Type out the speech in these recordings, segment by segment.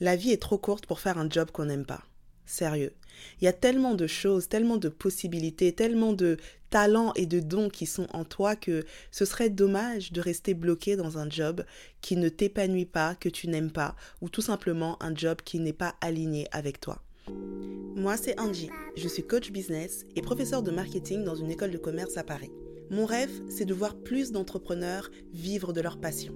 La vie est trop courte pour faire un job qu'on n'aime pas. Sérieux. Il y a tellement de choses, tellement de possibilités, tellement de talents et de dons qui sont en toi que ce serait dommage de rester bloqué dans un job qui ne t'épanouit pas, que tu n'aimes pas, ou tout simplement un job qui n'est pas aligné avec toi. Moi, c'est Angie. Je suis coach business et professeur de marketing dans une école de commerce à Paris. Mon rêve, c'est de voir plus d'entrepreneurs vivre de leur passion.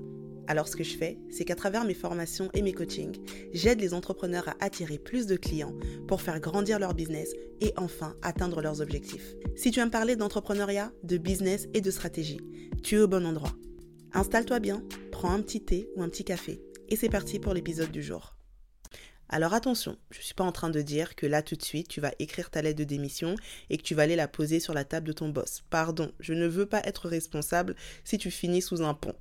Alors ce que je fais, c'est qu'à travers mes formations et mes coachings, j'aide les entrepreneurs à attirer plus de clients pour faire grandir leur business et enfin atteindre leurs objectifs. Si tu aimes parler d'entrepreneuriat, de business et de stratégie, tu es au bon endroit. Installe-toi bien, prends un petit thé ou un petit café et c'est parti pour l'épisode du jour. Alors attention, je ne suis pas en train de dire que là tout de suite tu vas écrire ta lettre de démission et que tu vas aller la poser sur la table de ton boss. Pardon, je ne veux pas être responsable si tu finis sous un pont.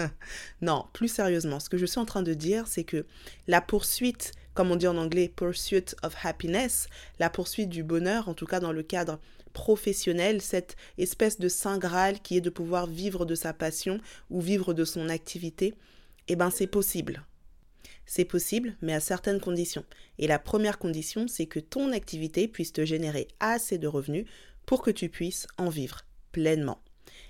non, plus sérieusement, ce que je suis en train de dire, c'est que la poursuite, comme on dit en anglais, pursuit of happiness, la poursuite du bonheur, en tout cas dans le cadre professionnel, cette espèce de saint graal qui est de pouvoir vivre de sa passion ou vivre de son activité, eh ben c'est possible. C'est possible, mais à certaines conditions. Et la première condition, c'est que ton activité puisse te générer assez de revenus pour que tu puisses en vivre pleinement.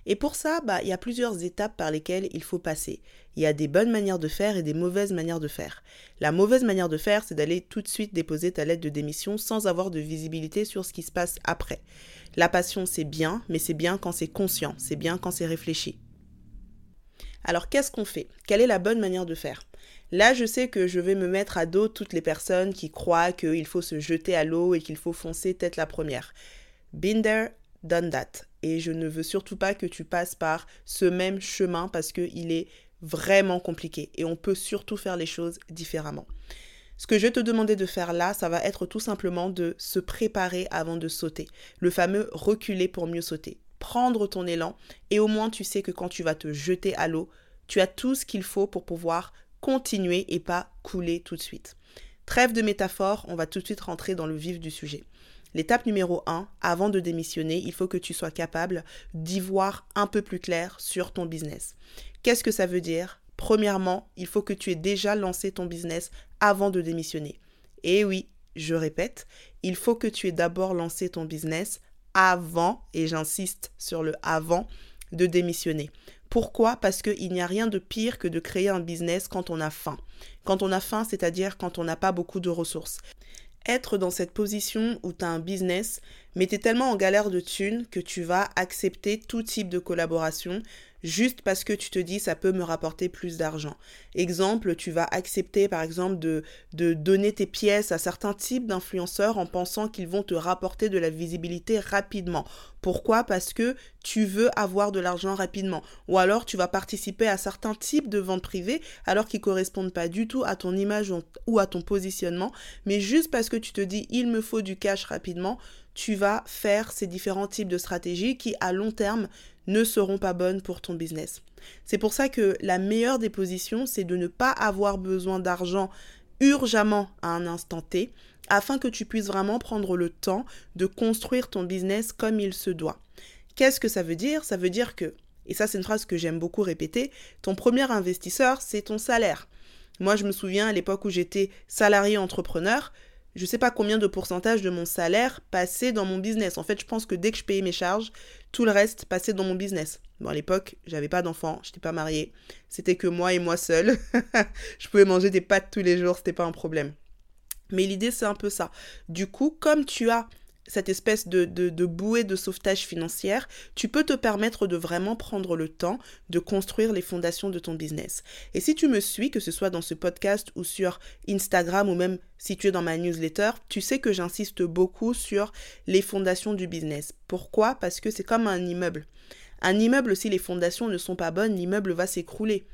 Et pour ça, bah, il y a plusieurs étapes par lesquelles il faut passer. Il y a des bonnes manières de faire et des mauvaises manières de faire. La mauvaise manière de faire, c'est d'aller tout de suite déposer ta lettre de démission sans avoir de visibilité sur ce qui se passe après. La passion, c'est bien, mais c'est bien quand c'est conscient, c'est bien quand c'est réfléchi. Alors qu'est-ce qu'on fait? Quelle est la bonne manière de faire? Là, je sais que je vais me mettre à dos toutes les personnes qui croient qu'il faut se jeter à l'eau et qu'il faut foncer tête la première. Binder, done that. Et je ne veux surtout pas que tu passes par ce même chemin parce qu'il est vraiment compliqué et on peut surtout faire les choses différemment. Ce que je te demander de faire là, ça va être tout simplement de se préparer avant de sauter. Le fameux reculer pour mieux sauter. Prendre ton élan et au moins tu sais que quand tu vas te jeter à l'eau, tu as tout ce qu'il faut pour pouvoir continuer et pas couler tout de suite. Trêve de métaphore, on va tout de suite rentrer dans le vif du sujet. L'étape numéro 1, avant de démissionner, il faut que tu sois capable d'y voir un peu plus clair sur ton business. Qu'est-ce que ça veut dire? Premièrement, il faut que tu aies déjà lancé ton business avant de démissionner. Et oui, je répète, il faut que tu aies d'abord lancé ton business avant, et j'insiste sur le avant, de démissionner. Pourquoi? Parce qu'il n'y a rien de pire que de créer un business quand on a faim. Quand on a faim, c'est-à-dire quand on n'a pas beaucoup de ressources. Être dans cette position où tu as un business, mais tu es tellement en galère de thunes que tu vas accepter tout type de collaboration, juste parce que tu te dis ça peut me rapporter plus d'argent. Exemple, tu vas accepter par exemple de, donner tes pièces à certains types d'influenceurs en pensant qu'ils vont te rapporter de la visibilité rapidement. Pourquoi? Parce que tu veux avoir de l'argent rapidement. Ou alors tu vas participer à certains types de ventes privées alors qu'ils correspondent pas du tout à ton image ou à ton positionnement, mais juste parce que tu te dis il me faut du cash rapidement, tu vas faire ces différents types de stratégies qui à long terme ne seront pas bonnes pour ton business. C'est pour ça que la meilleure des positions, c'est de ne pas avoir besoin d'argent urgemment à un instant T, afin que tu puisses vraiment prendre le temps de construire ton business comme il se doit. Qu'est-ce que ça veut dire? Ça veut dire que, et ça c'est une phrase que j'aime beaucoup répéter, ton premier investisseur, c'est ton salaire. Moi, je me souviens à l'époque où j'étais salarié entrepreneur, je sais pas combien de pourcentage de mon salaire passait dans mon business. En fait, je pense que dès que je payais mes charges, tout le reste passait dans mon business. Bon, à l'époque, j'avais pas d'enfant, j'étais pas mariée. C'était que moi et moi seule. je pouvais manger des pâtes tous les jours, c'était pas un problème. Mais l'idée, c'est un peu ça. Du coup, comme tu as cette espèce de, bouée de sauvetage financière, tu peux te permettre de vraiment prendre le temps de construire les fondations de ton business. Et si tu me suis, que ce soit dans ce podcast ou sur Instagram ou même si tu es dans ma newsletter, tu sais que j'insiste beaucoup sur les fondations du business. Pourquoi? Parce que c'est comme un immeuble. Un immeuble, si les fondations ne sont pas bonnes, l'immeuble va s'écrouler.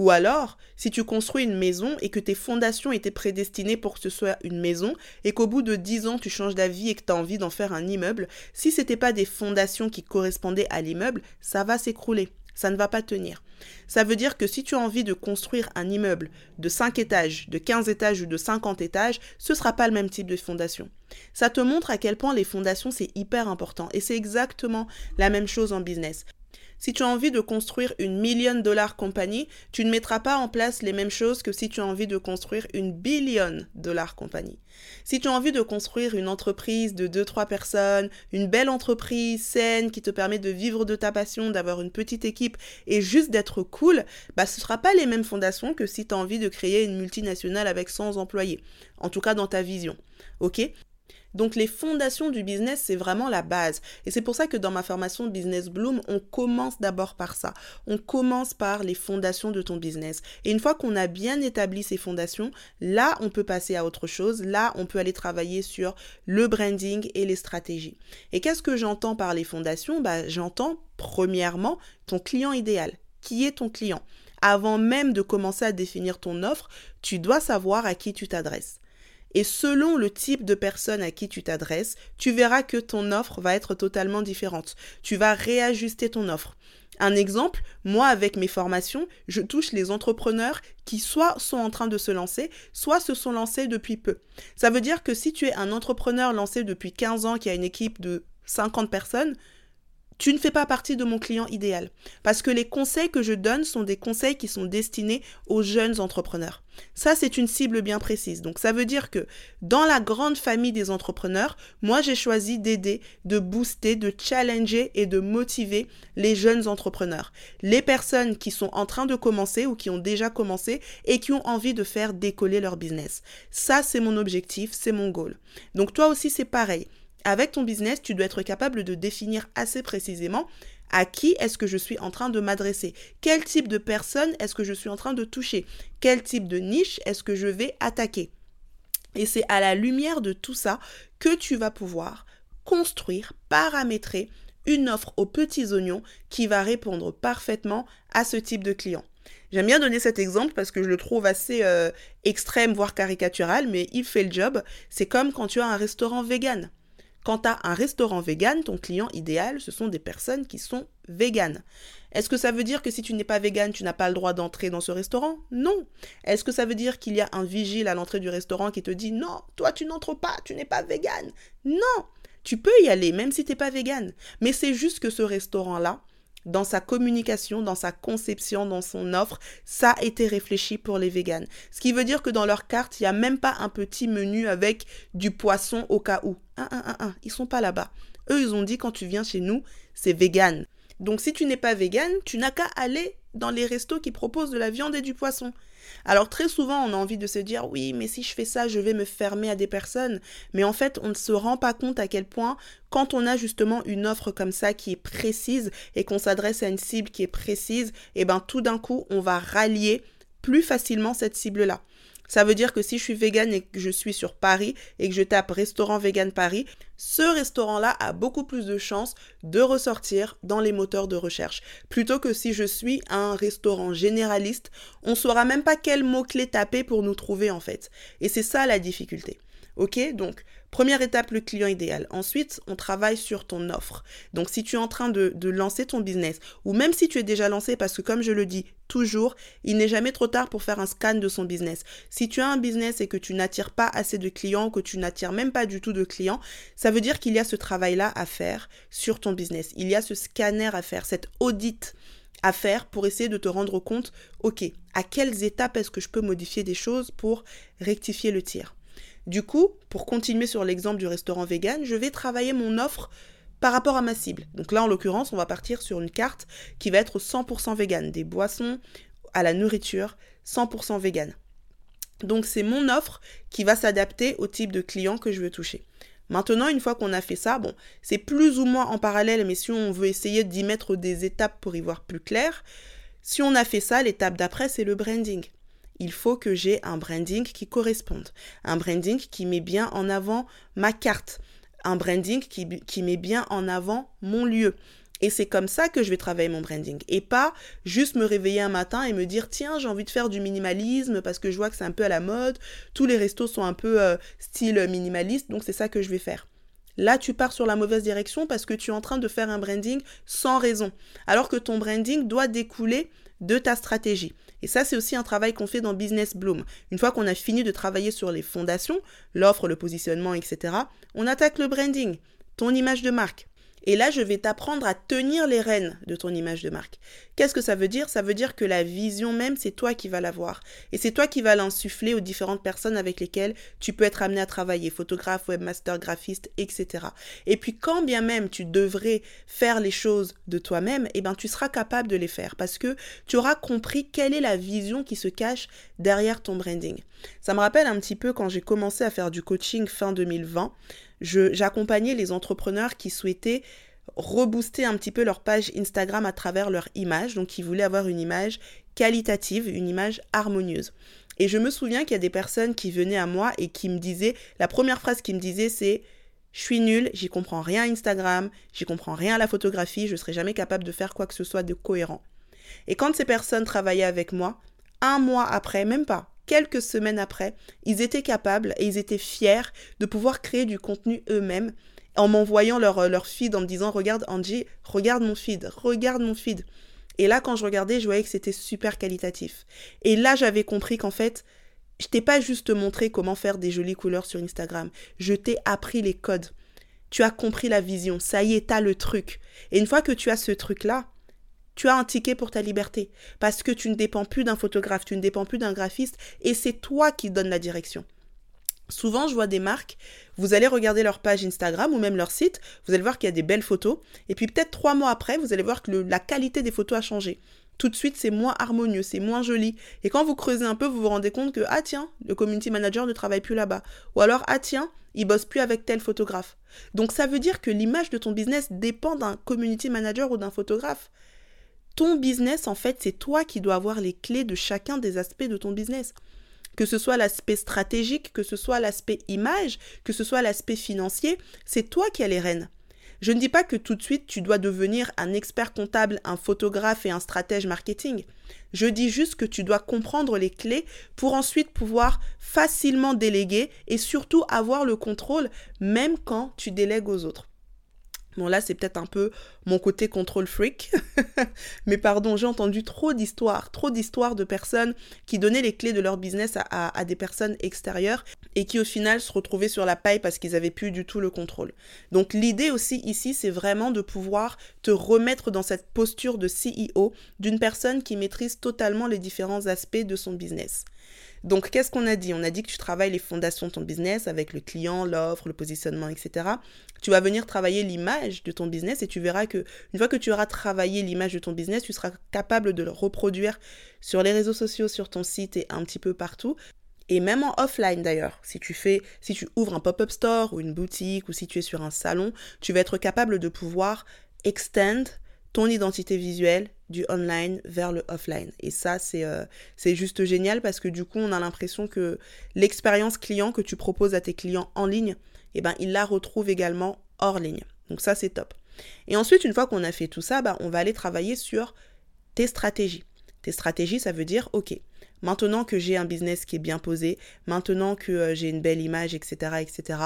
Ou alors, si tu construis une maison et que tes fondations étaient prédestinées pour que ce soit une maison et qu'au bout de 10 ans tu changes d'avis et que tu as envie d'en faire un immeuble, si ce n'était pas des fondations qui correspondaient à l'immeuble, ça va s'écrouler. Ça ne va pas tenir. Ça veut dire que si tu as envie de construire un immeuble de 5 étages, de 15 étages ou de 50 étages, ce ne sera pas le même type de fondation. Ça te montre à quel point les fondations c'est hyper important et c'est exactement la même chose en business. Si tu as envie de construire une million dollar compagnie, tu ne mettras pas en place les mêmes choses que si tu as envie de construire une billion dollar compagnie. Si tu as envie de construire une entreprise de 2-3 personnes, une belle entreprise saine qui te permet de vivre de ta passion, d'avoir une petite équipe et juste d'être cool, bah ce ne sera pas les mêmes fondations que si tu as envie de créer une multinationale avec 100 employés. En tout cas dans ta vision. OK? Donc les fondations du business, c'est vraiment la base. Et c'est pour ça que dans ma formation Business Bloom, on commence d'abord par ça. On commence par les fondations de ton business. Et une fois qu'on a bien établi ces fondations, là, on peut passer à autre chose. Là, on peut aller travailler sur le branding et les stratégies. Et qu'est-ce que j'entends par les fondations? Bah, J'entends premièrement ton client idéal. Qui est ton client? Avant même de commencer à définir ton offre, tu dois savoir à qui tu t'adresses. Et selon le type de personne à qui tu t'adresses, tu verras que ton offre va être totalement différente. Tu vas réajuster ton offre. Un exemple, moi avec mes formations, je touche les entrepreneurs qui soit sont en train de se lancer, soit se sont lancés depuis peu. Ça veut dire que si tu es un entrepreneur lancé depuis 15 ans qui a une équipe de 50 personnes, tu ne fais pas partie de mon client idéal. Parce que les conseils que je donne sont des conseils qui sont destinés aux jeunes entrepreneurs. Ça, c'est une cible bien précise. Donc, ça veut dire que dans la grande famille des entrepreneurs, moi, j'ai choisi d'aider, de booster, de challenger et de motiver les jeunes entrepreneurs. Les personnes qui sont en train de commencer ou qui ont déjà commencé et qui ont envie de faire décoller leur business. Ça, c'est mon objectif, c'est mon goal. Donc, toi aussi, c'est pareil. Avec ton business, tu dois être capable de définir assez précisément à qui est-ce que je suis en train de m'adresser Quel type de personne est-ce que je suis en train de toucher? Quel type de niche est-ce que je vais attaquer? Et c'est à la lumière de tout ça que tu vas pouvoir construire, paramétrer une offre aux petits oignons qui va répondre parfaitement à ce type de client. J'aime bien donner cet exemple parce que je le trouve assez euh, extrême, voire caricatural, mais il fait le job. C'est comme quand tu as un restaurant vegan. Quand tu as un restaurant vegan, ton client idéal, ce sont des personnes qui sont véganes. Est-ce que ça veut dire que si tu n'es pas vegan, tu n'as pas le droit d'entrer dans ce restaurant? Non. Est-ce que ça veut dire qu'il y a un vigile à l'entrée du restaurant qui te dit non, toi tu n'entres pas, tu n'es pas vegan Non. Tu peux y aller même si tu n'es pas vegan. Mais c'est juste que ce restaurant-là, dans sa communication, dans sa conception, dans son offre, ça a été réfléchi pour les véganes. Ce qui veut dire que dans leur carte, il n'y a même pas un petit menu avec du poisson au cas où. Un, un, un. Ils sont pas là-bas. Eux, ils ont dit quand tu viens chez nous, c'est vegan. Donc si tu n'es pas vegan, tu n'as qu'à aller dans les restos qui proposent de la viande et du poisson. Alors très souvent, on a envie de se dire oui, mais si je fais ça, je vais me fermer à des personnes. Mais en fait, on ne se rend pas compte à quel point, quand on a justement une offre comme ça qui est précise et qu'on s'adresse à une cible qui est précise, et eh ben tout d'un coup, on va rallier plus facilement cette cible-là. Ça veut dire que si je suis vegan et que je suis sur Paris et que je tape restaurant vegan Paris, ce restaurant-là a beaucoup plus de chances de ressortir dans les moteurs de recherche. Plutôt que si je suis un restaurant généraliste, on ne saura même pas quel mot-clé taper pour nous trouver en fait. Et c'est ça la difficulté. Ok Donc, première étape, le client idéal. Ensuite, on travaille sur ton offre. Donc, si tu es en train de, lancer ton business, ou même si tu es déjà lancé, parce que comme je le dis toujours, il n'est jamais trop tard pour faire un scan de son business. Si tu as un business et que tu n'attires pas assez de clients, que tu n'attires même pas du tout de clients, veut dire qu'il y a ce travail-là à faire sur ton business. Il y a ce scanner à faire, cette audit à faire pour essayer de te rendre compte, ok, à quelles étapes est-ce que je peux modifier des choses pour rectifier le tir? Du coup, pour continuer sur l'exemple du restaurant vegan, je vais travailler mon offre par rapport à ma cible. Donc là, en l'occurrence, on va partir sur une carte qui va être 100% vegan, des boissons à la nourriture 100% vegan. Donc c'est mon offre qui va s'adapter au type de client que je veux toucher. Maintenant, une fois qu'on a fait ça, bon, c'est plus ou moins en parallèle, mais si on veut essayer d'y mettre des étapes pour y voir plus clair, si on a fait ça, l'étape d'après, c'est le branding il faut que j'ai un branding qui corresponde, un branding qui met bien en avant ma carte, un branding qui, met bien en avant mon lieu. Et c'est comme ça que je vais travailler mon branding. Et pas juste me réveiller un matin et me dire tiens j'ai envie de faire du minimalisme parce que je vois que c'est un peu à la mode, tous les restos sont un peu euh, style minimaliste, donc c'est ça que je vais faire. Là, tu pars sur la mauvaise direction parce que tu es en train de faire un branding sans raison. Alors que ton branding doit découler de ta stratégie. Et ça, c'est aussi un travail qu'on fait dans Business Bloom. Une fois qu'on a fini de travailler sur les fondations, l'offre, le positionnement, etc., on attaque le branding, ton image de marque. Et là, je vais t'apprendre à tenir les rênes de ton image de marque. Qu'est-ce que ça veut dire? Ça veut dire que la vision même, c'est toi qui vas l'avoir. Et c'est toi qui vas l'insuffler aux différentes personnes avec lesquelles tu peux être amené à travailler, photographe, webmaster, graphiste, etc. Et puis quand bien même tu devrais faire les choses de toi-même, eh ben tu seras capable de les faire parce que tu auras compris quelle est la vision qui se cache derrière ton branding. Ça me rappelle un petit peu quand j'ai commencé à faire du coaching fin 2020 j'accompagnais les entrepreneurs qui souhaitaient rebooster un petit peu leur page Instagram à travers leur image, donc qui voulaient avoir une image qualitative, une image harmonieuse. Et je me souviens qu'il y a des personnes qui venaient à moi et qui me disaient, la première phrase qu'ils me disaient c'est je suis nulle, j'y comprends rien Instagram, j'y comprends rien à la photographie, je serai jamais capable de faire quoi que ce soit de cohérent. Et quand ces personnes travaillaient avec moi, un mois après, même pas, quelques semaines après, ils étaient capables et ils étaient fiers de pouvoir créer du contenu eux-mêmes en m'envoyant leur, euh, leur feed en me disant Regarde Angie, regarde mon feed, regarde mon feed. Et là, quand je regardais, je voyais que c'était super qualitatif. Et là, j'avais compris qu'en fait, je t'ai pas juste montré comment faire des jolies couleurs sur Instagram. Je t'ai appris les codes. Tu as compris la vision. Ça y est, t'as le truc. Et une fois que tu as ce truc-là, tu as un ticket pour ta liberté parce que tu ne dépends plus d'un photographe, tu ne dépends plus d'un graphiste et c'est toi qui donnes la direction. Souvent, je vois des marques, vous allez regarder leur page Instagram ou même leur site, vous allez voir qu'il y a des belles photos, et puis peut-être trois mois après, vous allez voir que la qualité des photos a changé. Tout de suite, c'est moins harmonieux, c'est moins joli. Et quand vous creusez un peu, vous vous rendez compte que, ah tiens, le community manager ne travaille plus là-bas. Ou alors, ah tiens, il bosse plus avec tel photographe. Donc ça veut dire que l'image de ton business dépend d'un community manager ou d'un photographe. Ton business, en fait, c'est toi qui dois avoir les clés de chacun des aspects de ton business. Que ce soit l'aspect stratégique, que ce soit l'aspect image, que ce soit l'aspect financier, c'est toi qui as les rênes. Je ne dis pas que tout de suite tu dois devenir un expert comptable, un photographe et un stratège marketing. Je dis juste que tu dois comprendre les clés pour ensuite pouvoir facilement déléguer et surtout avoir le contrôle même quand tu délègues aux autres. Bon là c'est peut-être un peu mon côté contrôle freak, mais pardon, j'ai entendu trop d'histoires, trop d'histoires de personnes qui donnaient les clés de leur business à, des personnes extérieures et qui au final se retrouvaient sur la paille parce qu'ils avaient plus du tout le contrôle. Donc l'idée aussi ici c'est vraiment de pouvoir te remettre dans cette posture de CEO d'une personne qui maîtrise totalement les différents aspects de son business. Donc, qu'est-ce qu'on a dit? On a dit que tu travailles les fondations de ton business avec le client, l'offre, le positionnement, etc. Tu vas venir travailler l'image de ton business et tu verras que une fois que tu auras travaillé l'image de ton business, tu seras capable de le reproduire sur les réseaux sociaux, sur ton site et un petit peu partout. Et même en offline d'ailleurs, si tu fais, si tu ouvres un pop-up store ou une boutique ou si tu es sur un salon, tu vas être capable de pouvoir extend ton identité visuelle du online vers le offline. Et ça, euh, c'est juste génial parce que du coup, on a l'impression que l'expérience client que tu proposes à tes clients en ligne, eh ben, ils la retrouvent également hors ligne. Donc ça, c'est top. Et ensuite, une fois qu'on a fait tout ça, bah, on va aller travailler sur tes stratégies. Tes stratégies, ça veut dire, OK, maintenant que j'ai un business qui est bien posé, maintenant que euh, j'ai une belle image, etc., etc.,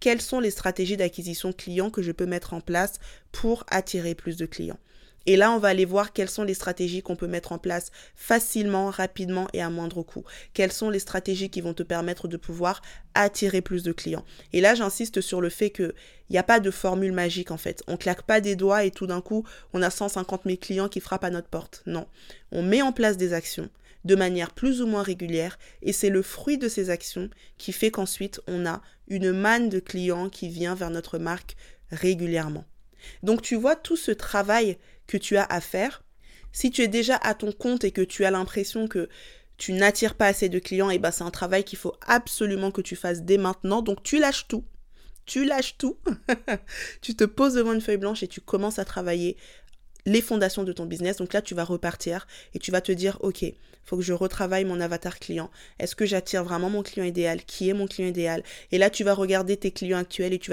quelles sont les stratégies d'acquisition client que je peux mettre en place pour attirer plus de clients? Et là, on va aller voir quelles sont les stratégies qu'on peut mettre en place facilement, rapidement et à moindre coût. Quelles sont les stratégies qui vont te permettre de pouvoir attirer plus de clients? Et là, j'insiste sur le fait qu'il n'y a pas de formule magique en fait. On claque pas des doigts et tout d'un coup, on a 150 000 clients qui frappent à notre porte. Non. On met en place des actions de manière plus ou moins régulière et c'est le fruit de ces actions qui fait qu'ensuite on a une manne de clients qui vient vers notre marque régulièrement. Donc tu vois tout ce travail que tu as à faire. Si tu es déjà à ton compte et que tu as l'impression que tu n'attires pas assez de clients, et ben c'est un travail qu'il faut absolument que tu fasses dès maintenant. Donc tu lâches tout. Tu lâches tout. tu te poses devant une feuille blanche et tu commences à travailler les fondations de ton business. Donc là, tu vas repartir et tu vas te dire, OK, faut que je retravaille mon avatar client. Est-ce que j'attire vraiment mon client idéal? Qui est mon client idéal? Et là, tu vas regarder tes clients actuels et tu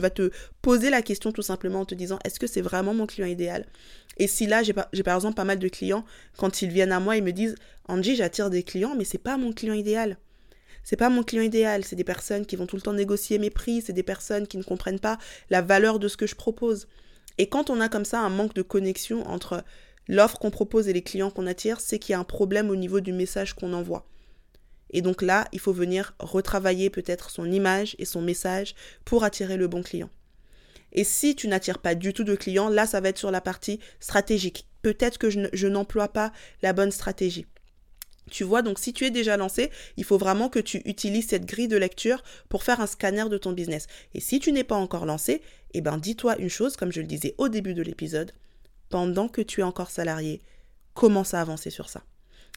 vas te, poser la question tout simplement en te disant, est-ce que c'est vraiment mon client idéal? Et si là, j'ai par exemple pas mal de clients, quand ils viennent à moi, ils me disent, Angie, j'attire des clients, mais c'est pas mon client idéal c'est pas mon client idéal, c'est des personnes qui vont tout le temps négocier mes prix, c'est des personnes qui ne comprennent pas la valeur de ce que je propose. Et quand on a comme ça un manque de connexion entre l'offre qu'on propose et les clients qu'on attire, c'est qu'il y a un problème au niveau du message qu'on envoie. Et donc là, il faut venir retravailler peut-être son image et son message pour attirer le bon client. Et si tu n'attires pas du tout de clients, là, ça va être sur la partie stratégique. Peut-être que je n'emploie pas la bonne stratégie. Tu vois, donc si tu es déjà lancé, il faut vraiment que tu utilises cette grille de lecture pour faire un scanner de ton business. Et si tu n'es pas encore lancé, eh ben dis-toi une chose, comme je le disais au début de l'épisode, pendant que tu es encore salarié, commence à avancer sur ça.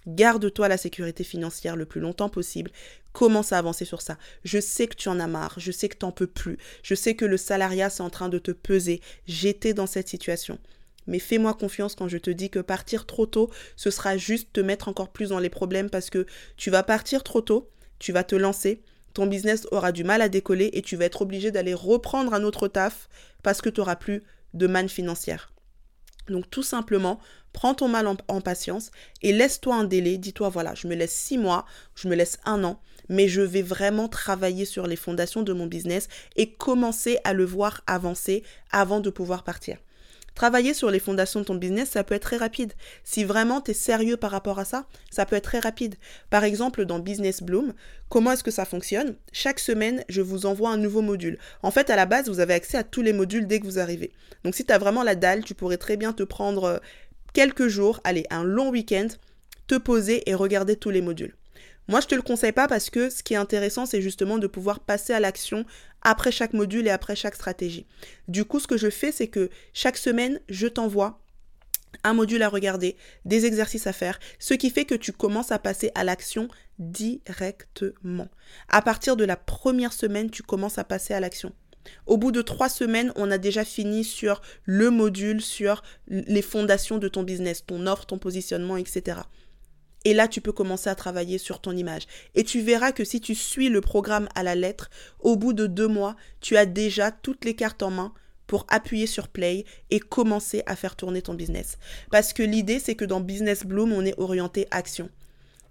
Garde-toi la sécurité financière le plus longtemps possible. Commence à avancer sur ça. Je sais que tu en as marre. Je sais que tu n'en peux plus. Je sais que le salariat, c'est en train de te peser. J'étais dans cette situation. Mais fais-moi confiance quand je te dis que partir trop tôt, ce sera juste te mettre encore plus dans les problèmes parce que tu vas partir trop tôt, tu vas te lancer, ton business aura du mal à décoller et tu vas être obligé d'aller reprendre un autre taf parce que tu n'auras plus de manne financière. Donc tout simplement, prends ton mal en, patience et laisse-toi un délai. Dis-toi, voilà, je me laisse six mois, je me laisse un an, mais je vais vraiment travailler sur les fondations de mon business et commencer à le voir avancer avant de pouvoir partir. Travailler sur les fondations de ton business, ça peut être très rapide. Si vraiment tu es sérieux par rapport à ça, ça peut être très rapide. Par exemple, dans Business Bloom, comment est-ce que ça fonctionne? Chaque semaine, je vous envoie un nouveau module. En fait, à la base, vous avez accès à tous les modules dès que vous arrivez. Donc si tu as vraiment la dalle, tu pourrais très bien te prendre euh, quelques jours, allez, un long week-end, te poser et regarder tous les modules. Moi, je te le conseille pas parce que ce qui est intéressant, c'est justement de pouvoir passer à l'action après chaque module et après chaque stratégie. Du coup, ce que je fais, c'est que chaque semaine, je t'envoie un module à regarder, des exercices à faire, ce qui fait que tu commences à passer à l'action directement. À partir de la première semaine, tu commences à passer à l'action. Au bout de trois semaines, on a déjà fini sur le module, sur les fondations de ton business, ton offre, ton positionnement, etc. Et là, tu peux commencer à travailler sur ton image. Et tu verras que si tu suis le programme à la lettre, au bout de deux mois, tu as déjà toutes les cartes en main pour appuyer sur play et commencer à faire tourner ton business. Parce que l'idée, c'est que dans Business Bloom, on est orienté action.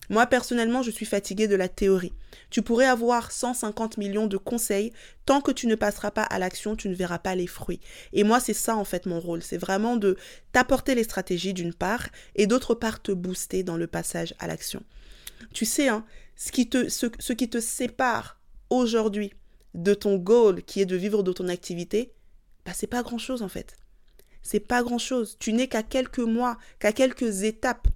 Moi, personnellement, je suis fatiguée de la théorie. Tu pourrais avoir 150 millions de conseils. Tant que tu ne passeras pas à l'action, tu ne verras pas les fruits. Et moi, c'est ça, en fait, mon rôle. C'est vraiment de t'apporter les stratégies d'une part et d'autre part te booster dans le passage à l'action. Tu sais, hein, ce, qui te, sépare aujourd'hui de ton goal qui est de vivre de ton activité, bah, c'est pas grand chose, en fait. C'est pas grand chose. Tu n'es qu'à quelques mois, qu'à quelques étapes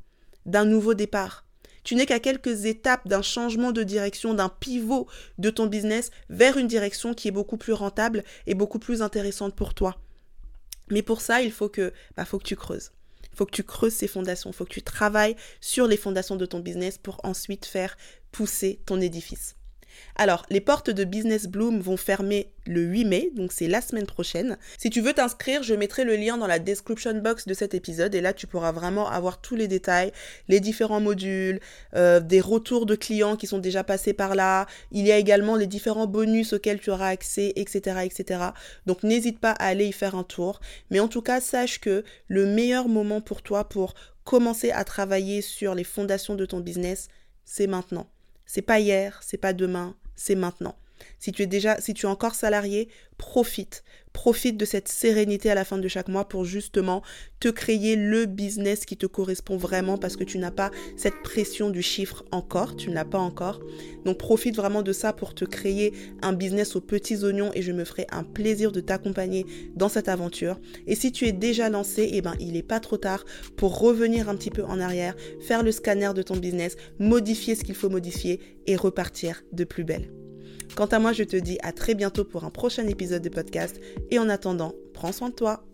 d'un nouveau départ. Tu n'es qu'à quelques étapes d'un changement de direction, d'un pivot de ton business vers une direction qui est beaucoup plus rentable et beaucoup plus intéressante pour toi. Mais pour ça, il faut que, bah, faut que tu creuses. Il faut que tu creuses ces fondations. Il faut que tu travailles sur les fondations de ton business pour ensuite faire pousser ton édifice. Alors, les portes de Business Bloom vont fermer le 8 mai, donc c'est la semaine prochaine. Si tu veux t'inscrire, je mettrai le lien dans la description box de cet épisode et là tu pourras vraiment avoir tous les détails, les différents modules, euh, des retours de clients qui sont déjà passés par là. Il y a également les différents bonus auxquels tu auras accès, etc. etc. Donc n'hésite pas à aller y faire un tour. Mais en tout cas, sache que le meilleur moment pour toi pour commencer à travailler sur les fondations de ton business, c'est maintenant. C'est pas hier, c'est pas demain, c'est maintenant. Si tu es déjà, si tu es encore salarié, profite. Profite de cette sérénité à la fin de chaque mois pour justement te créer le business qui te correspond vraiment parce que tu n'as pas cette pression du chiffre encore, tu ne l'as pas encore. Donc profite vraiment de ça pour te créer un business aux petits oignons et je me ferai un plaisir de t'accompagner dans cette aventure. Et si tu es déjà lancé, eh ben il n'est pas trop tard pour revenir un petit peu en arrière, faire le scanner de ton business, modifier ce qu'il faut modifier et repartir de plus belle. Quant à moi, je te dis à très bientôt pour un prochain épisode de podcast et en attendant, prends soin de toi.